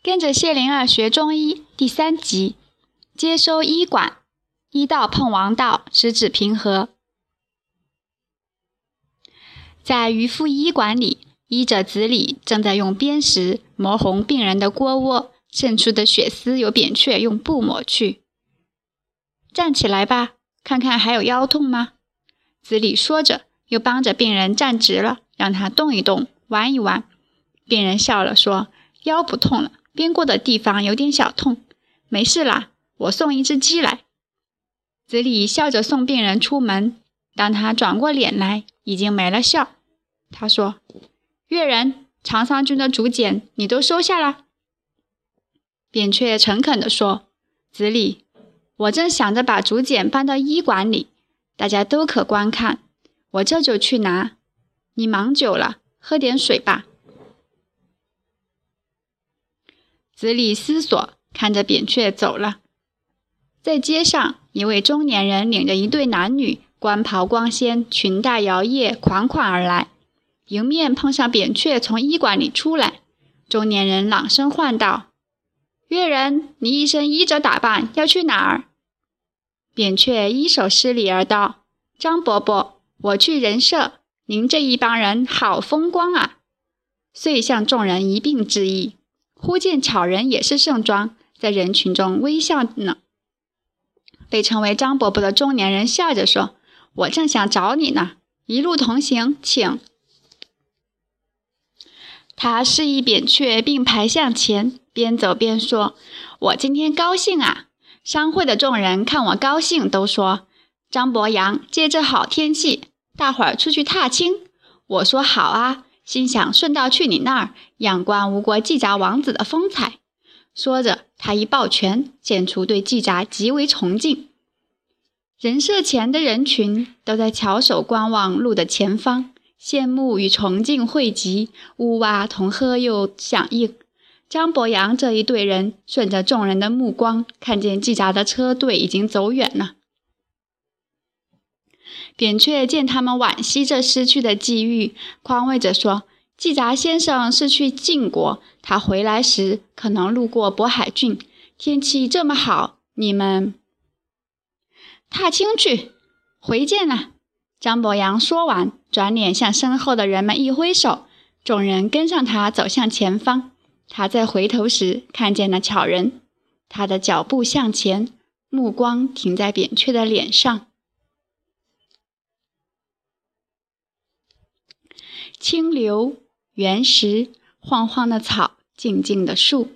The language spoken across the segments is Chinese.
跟着谢灵儿学中医第三集，接收医馆，医道碰王道，十指平和。在渔夫医馆里，医者子李正在用砭石磨红病人的锅窝，渗出的血丝由扁鹊用布抹去。站起来吧，看看还有腰痛吗？子李说着，又帮着病人站直了，让他动一动，弯一弯。病人笑了，说：“腰不痛了。”边过的地方有点小痛，没事啦，我送一只鸡来。子李笑着送病人出门，当他转过脸来，已经没了笑。他说：“越人，长桑君的竹简你都收下了。”扁鹊诚恳地说：“子李，我正想着把竹简搬到医馆里，大家都可观看，我这就去拿。你忙久了，喝点水吧。”子李思索，看着扁鹊走了。在街上，一位中年人领着一对男女，官袍光鲜，裙带摇曳，款款而来。迎面碰上扁鹊从医馆里出来，中年人朗声唤道：“越人，你一身衣着打扮，要去哪儿？”扁鹊一手施礼而道：“张伯伯，我去人社。您这一帮人好风光啊！”遂向众人一并致意。忽见巧人也是盛装，在人群中微笑呢。被称为张伯伯的中年人笑着说：“我正想找你呢，一路同行，请。”他示意扁鹊并排向前，边走边说：“我今天高兴啊！商会的众人看我高兴，都说张伯阳借这好天气，大伙儿出去踏青。我说好啊。”心想顺道去你那儿仰观吴国季札王子的风采。说着，他一抱拳，显出对季札极为崇敬。人设前的人群都在翘首观望路的前方，羡慕与崇敬汇集，呜哇同呵又响应。张伯阳这一队人顺着众人的目光，看见季札的车队已经走远了。扁鹊见他们惋惜这失去的机遇，宽慰着说：“季札先生是去晋国，他回来时可能路过渤海郡。天气这么好，你们踏青去，回见了。”张伯阳说完，转脸向身后的人们一挥手，众人跟上他走向前方。他再回头时，看见了巧人，他的脚步向前，目光停在扁鹊的脸上。清流、原石、晃晃的草、静静的树，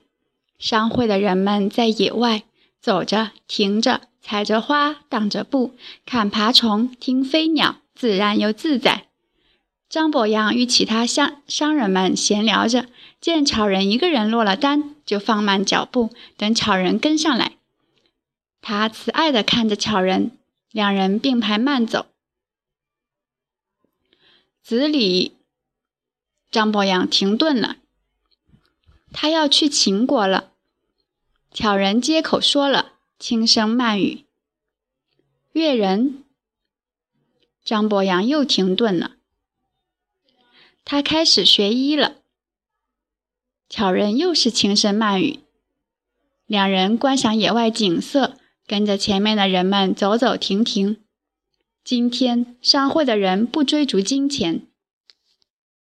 商会的人们在野外走着、停着，采着花、荡着步，看爬虫、听飞鸟，自然又自在。张伯阳与其他商商人们闲聊着，见巧人一个人落了单，就放慢脚步，等巧人跟上来。他慈爱地看着巧人，两人并排慢走。子李。张伯阳停顿了，他要去秦国了。巧人接口说了，轻声慢语：“越人。”张伯阳又停顿了，他开始学医了。巧人又是轻声慢语。两人观赏野外景色，跟着前面的人们走走停停。今天商会的人不追逐金钱。